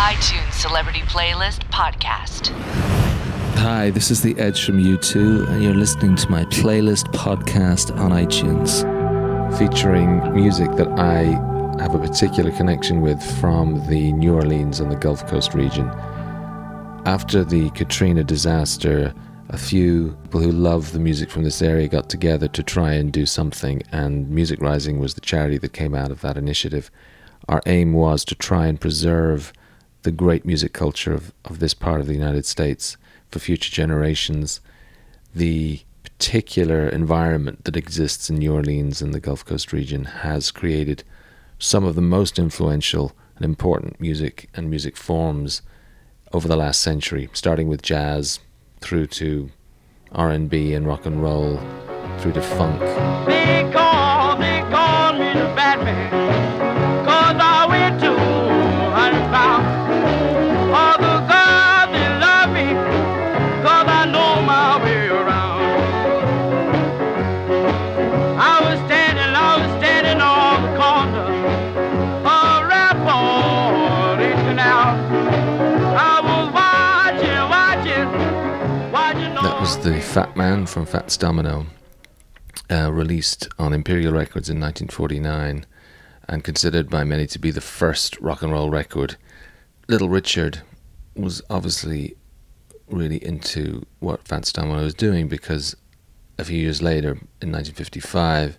iTunes Celebrity Playlist Podcast. Hi, this is The Edge from U2, and you're listening to my playlist podcast on iTunes. Featuring music that I have a particular connection with from the New Orleans and the Gulf Coast region. After the Katrina disaster, a few people who love the music from this area got together to try and do something, and Music Rising was the charity that came out of that initiative. Our aim was to try and preserve the great music culture of, of this part of the United States for future generations. The particular environment that exists in New Orleans and the Gulf Coast region has created some of the most influential and important music and music forms over the last century, starting with jazz through to R&B and rock and roll, through to funk. They the Fat Man from Fats Domino, uh, released on Imperial Records in 1949 and considered by many to be the first rock and roll record. Little Richard was obviously really into what Fats Domino was doing because a few years later, in 1955,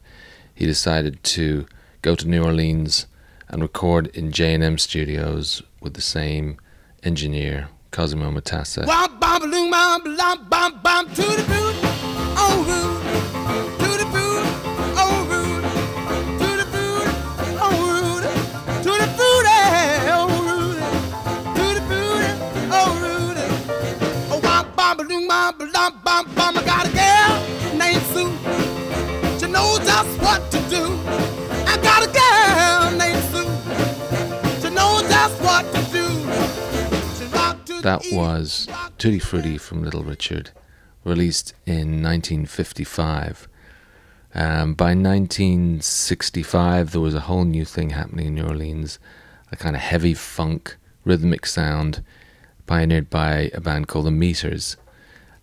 he decided to go to New Orleans and record in J&M Studios with the same engineer, Cosimo Matassa. Bum bum balloon That was Tutti Frutti from Little Richard, released in 1955. Um, by 1965, there was a whole new thing happening in New Orleans, a kind of heavy funk, rhythmic sound, pioneered by a band called the Meters.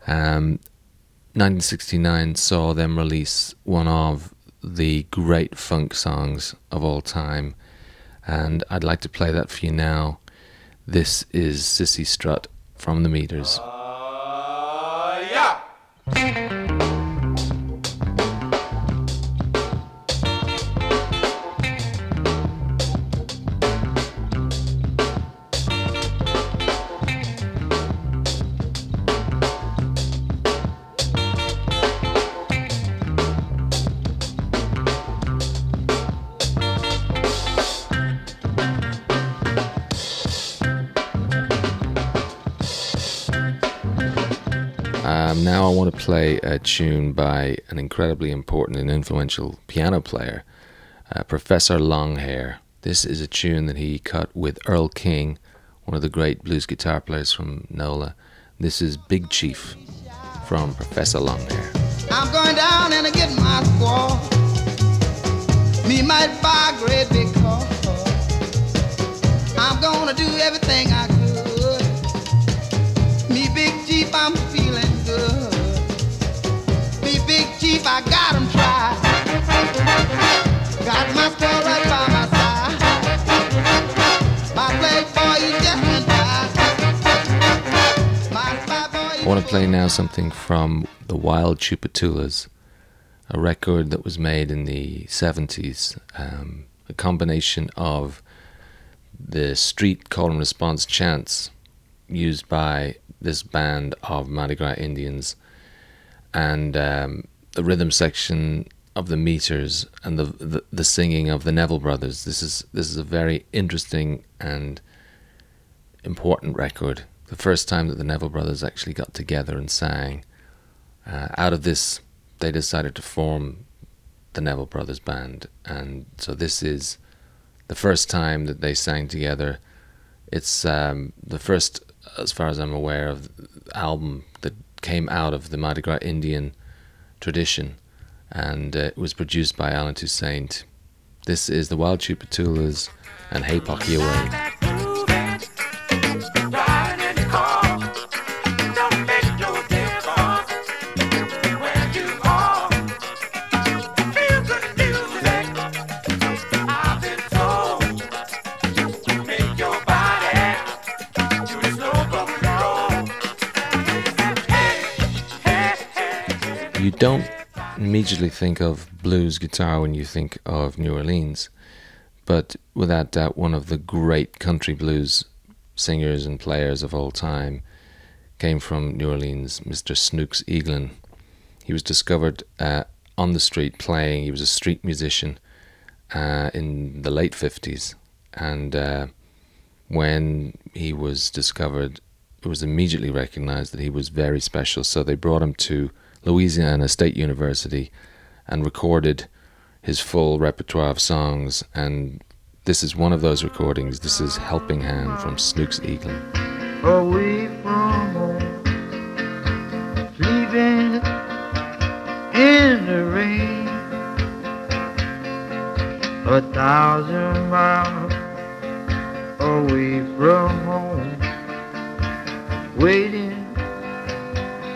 Um, 1969 saw them release one of the great funk songs of all time, and I'd like to play that for you now. This is Cissy Strut from the Meters. Um, now I want to play a tune by an incredibly important and influential piano player, uh, Professor Longhair. This is a tune that he cut with Earl King, one of the great blues guitar players from NOLA. This is Big Chief from Professor Longhair. I'm going down and I get my squaw. Me might buy a great big car. I'm gonna do everything I could. Me big Jeep, I'm I got 'em tried. Got my squaw right by my side. My playboy, you just can't. My boy, I want to play now something from the Wild Tchoupitoulas, a record that was made in the 70s, um, a combination of the street call and response chants used by this band of Mardi Gras Indians and um, the rhythm section of the meters and the, the the singing of the Neville brothers. This is this is a very interesting and important record. The first time that the Neville brothers actually got together and sang. Uh, out of this, they decided to form the Neville Brothers Band, and so this is the first time that they sang together. It's um, the first, as far as I'm aware, of album that came out of the Mardi Gras Indian tradition, and uh, it was produced by Allen Toussaint. This is the Wild Tchoupitoulas and Hey Pocky Away. Don't immediately think of blues guitar when you think of New Orleans, but without doubt, one of the great country blues singers and players of all time came from New Orleans, Mr. Snooks Eaglin. He was discovered uh, on the street playing, he was a street musician uh, in the late 50s, and uh, when he was discovered, it was immediately recognized that he was very special. So they brought him to Louisiana State University and recorded his full repertoire of songs. And this is one of those recordings. This is Helping Hand from Snooks Eaglin. away from home, in the rain, a thousand miles away from home, waiting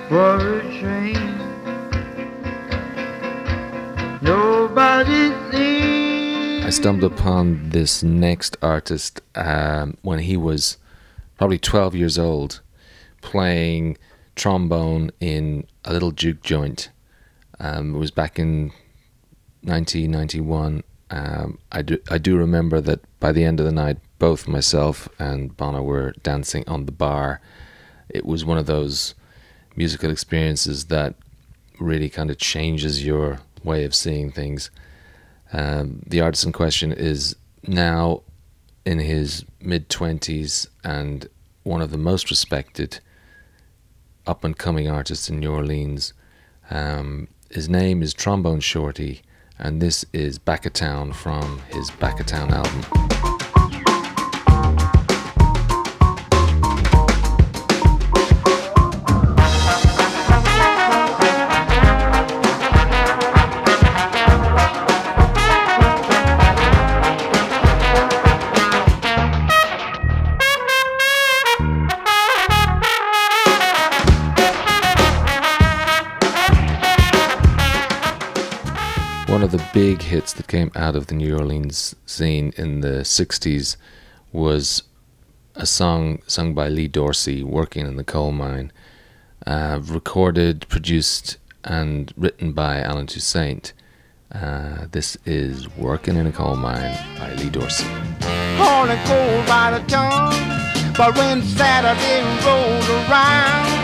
for a train. I stumbled upon this next artist um, when he was probably 12 years old, playing trombone in a little juke joint. Um, it was back in 1991. Um, I do I do remember that by the end of the night, both myself and Bono were dancing on the bar. It was one of those musical experiences that really kind of changes your way of seeing things. Um, the artist in question is now in his mid 20s and one of the most respected up and coming artists in New Orleans. Um, his name is Trombone Shorty, and this is Back of Town from his Back of Town album. Big hits that came out of the New Orleans scene in the 60s was a song sung by Lee Dorsey, Working in the Coal Mine, uh, recorded, produced, and written by Allen Toussaint. Uh, this is Working in a Coal Mine by Lee Dorsey. hauling coal by the ton. But when Saturday rolls around,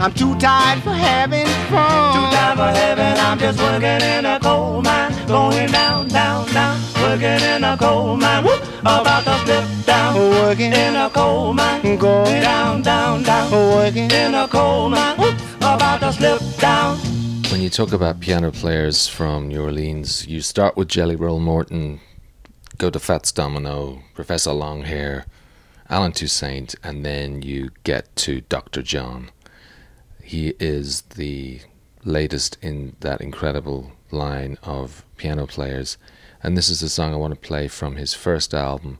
I'm too tired for having fun. Oh. Too tired for heaven, I'm just working in a coal mine, going down, down, down, working in a coal mine, whoop, about to slip down, Working in a coal mine, Going down, down, down, working. in a coal mine, whoop, about to slip down. When you talk about piano players from New Orleans, you start with Jelly Roll Morton, go to Fats Domino, Professor Longhair, Allen Toussaint, and then you get to Dr. John. He is the latest in that incredible line of piano players. And this is a song I want to play from his first album.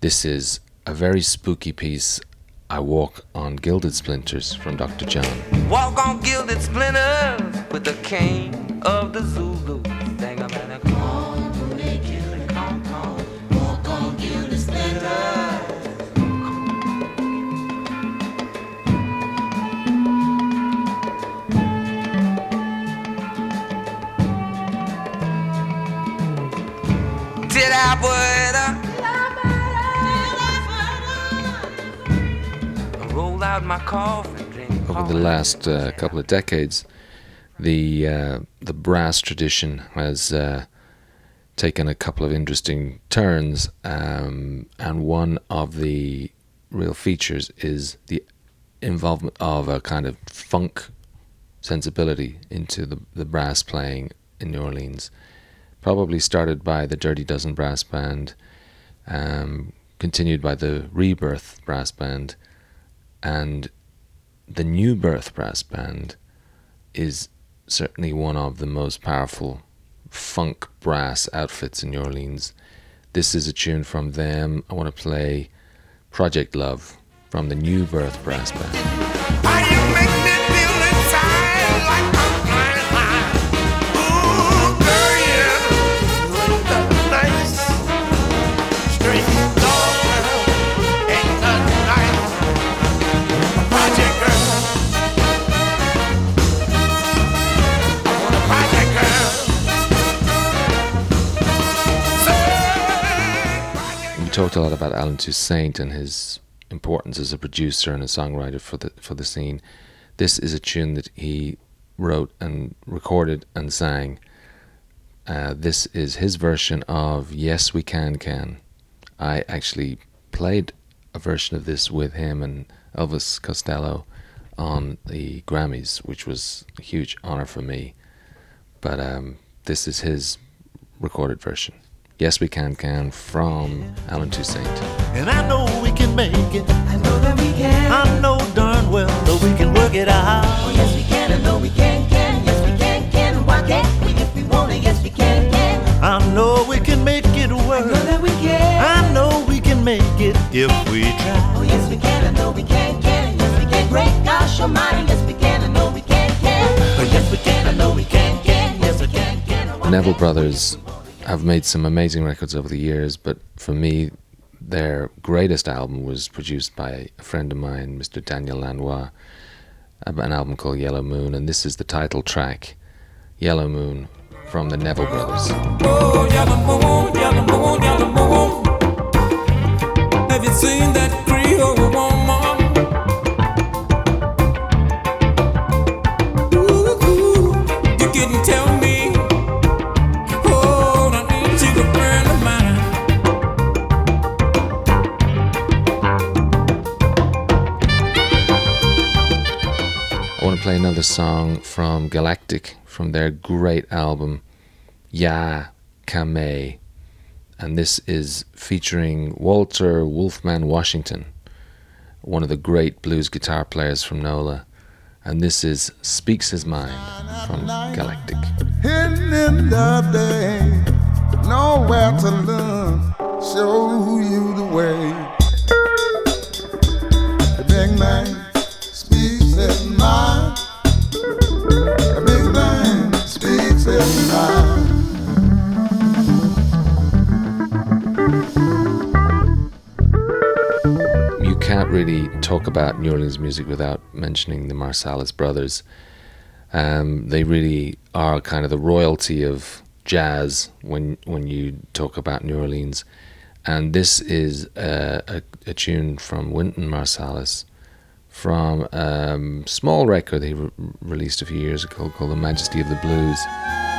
This is a very spooky piece, I Walk on Gilded Splinters from Dr. John. Walk on gilded splinters with the cane of the Zulu. Dang, over the last uh, couple of decades, the uh, the brass tradition has uh, taken a couple of interesting turns, um, and one of the real features is the involvement of a kind of funk sensibility into the the brass playing in New Orleans. Probably started by the Dirty Dozen Brass Band, um, continued by the Rebirth Brass Band, and the New Birth Brass Band is certainly one of the most powerful funk brass outfits in New Orleans. This is a tune from them. I want to play Project Love from the New Birth Brass Band. A lot about Allen Toussaint and his importance as a producer and a songwriter for the for the scene. This is a tune that he wrote and recorded and sang. Uh, this is his version of "Yes We Can Can." I actually played a version of this with him and Elvis Costello on the Grammys, which was a huge honor for me. But um, this is his recorded version. Yes, we can, can from Allen Toussaint. And I know we can make it. I know that we can. I know darn well that we can work it out. Oh, yes, we can. I know we can, can. Yes, we can, can. Why can't we if we want it? Yes, we can, can. I know we can make it work. I know that we can. I know we can make it if we try. Oh, yes, we can. I know we can, can. Yes, we can. Great gosh almighty. Yes, we can. I know we can, can. Oh, yes, we can. I know we can, can. Yes, we can, can. And The Neville can't- Brothers have made some amazing records over the years, but for me, their greatest album was produced by a friend of mine, Mr. Daniel Lanois, an album called Yellow Moon, and this is the title track, Yellow Moon, from the Neville Brothers. Oh. Have you seen that to song from Galactic from their great album Ya Kame. And this is featuring Walter Wolfman Washington, one of the great blues guitar players from NOLA. And this is Speaks His Mind from Galactic. Hidden in the day, nowhere to show you the way. Talk about New Orleans music without mentioning the Marsalis brothers. Um, they really are kind of the royalty of jazz when when you talk about New Orleans. And this is a, a, a tune from Wynton Marsalis from a um, small record he re- released a few years ago called The Majesty of the Blues.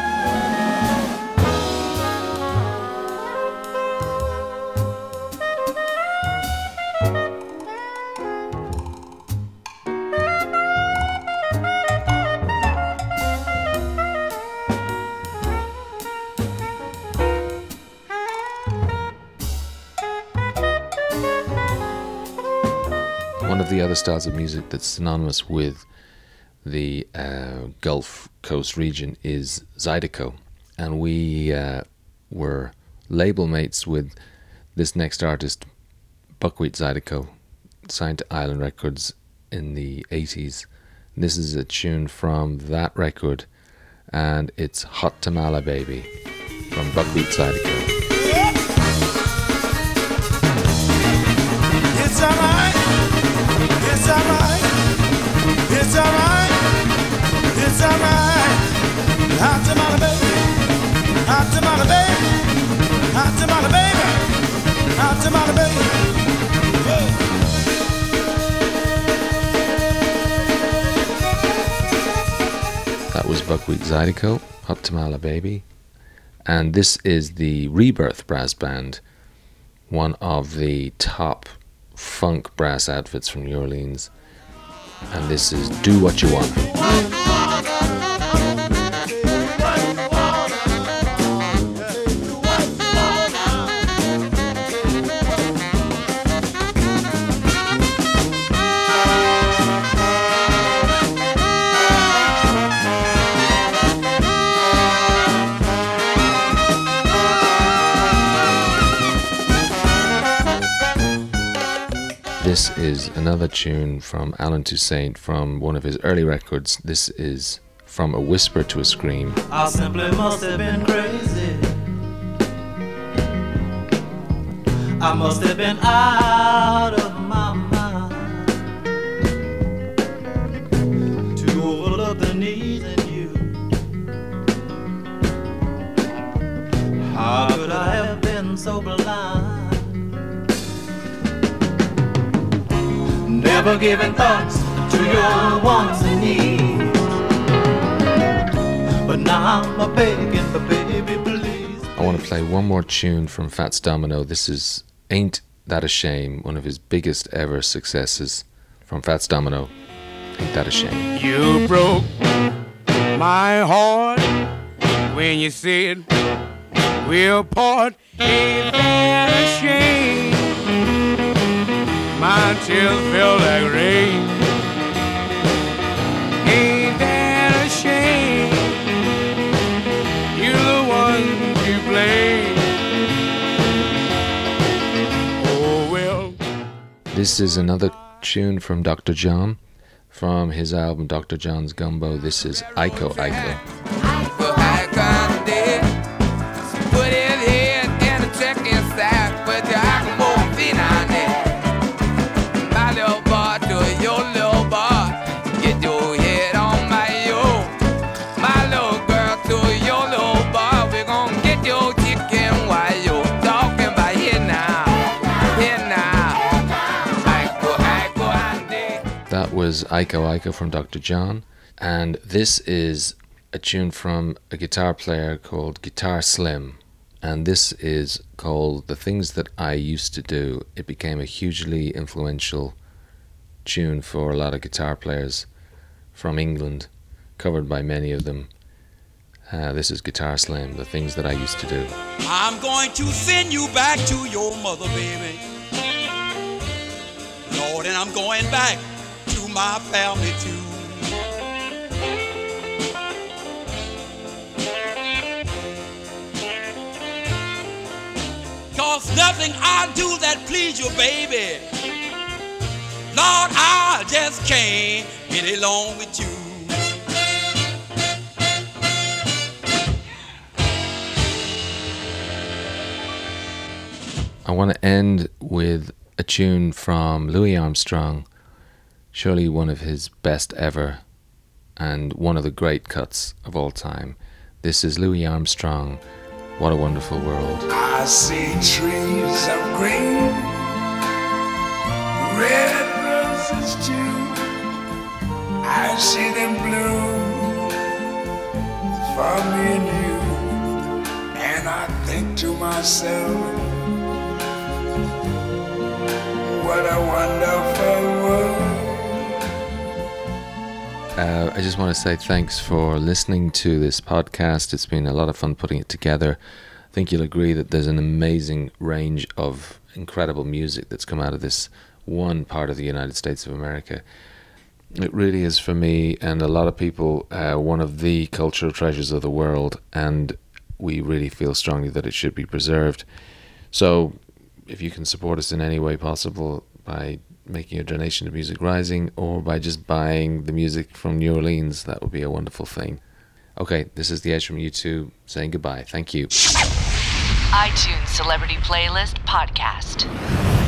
Styles of music that's synonymous with the uh, Gulf Coast region is Zydeco. And we uh, were label mates with this next artist, Buckwheat Zydeco, signed to Island Records in the 80s. This is a tune from that record, and it's Hot Tamale Baby from Buckwheat Zydeco. Buckwheat Zydeco, Hot Tamale Baby. And this is the Rebirth Brass Band, one of the top funk brass outfits from New Orleans. And this is Do What You Want. This is another tune from Allen Toussaint from one of his early records. This is From a Whisper to a Scream. I simply must have been crazy. I must have been out of my mind to overlook the need in you. How could I have been so blind? Never giving thoughts to your wants and needs. But now I'm a begging, but baby, please. I want to play one more tune from Fats Domino. This is Ain't That a Shame, one of his biggest ever successes from Fats Domino. Ain't That a Shame. You broke my heart when you said we'll part. Ain't that a shame? My tears feel like rain. Ain't that a shame? You're the one to blame. Oh well. This is another tune from Dr. John from his album Dr. John's Gumbo. This is Iko Iko. Was Iko Iko from Dr. John. And this is a tune from a guitar player called Guitar Slim. And this is called The Things That I Used to Do. It became a hugely influential tune for a lot of guitar players from England, covered by many of them. Uh, this is Guitar Slim, The Things That I Used to Do. I'm going to send you back to your mother, baby. Lord, and I'm going back my family too. Cause nothing I do that please you, baby. Lord, I just can't get along with you. I want to end with a tune from Louis Armstrong, surely one of his best ever and one of the great cuts of all time. This is Louis Armstrong, What a Wonderful World. I see trees of green, red roses too. I see them bloom for me and you. And I think to myself, what a wonderful Uh, I just want to say thanks for listening to this podcast. It's been a lot of fun putting it together. I think you'll agree that there's an amazing range of incredible music that's come out of this one part of the United States of America. It really is for me and a lot of people uh, one of the cultural treasures of the world, and we really feel strongly that it should be preserved. So, if you can support us in any way possible by making a donation to Music Rising or by just buying the music from New Orleans, that would be a wonderful thing. Okay, this is the Edge from U2 saying goodbye. Thank you. iTunes Celebrity Playlist Podcast.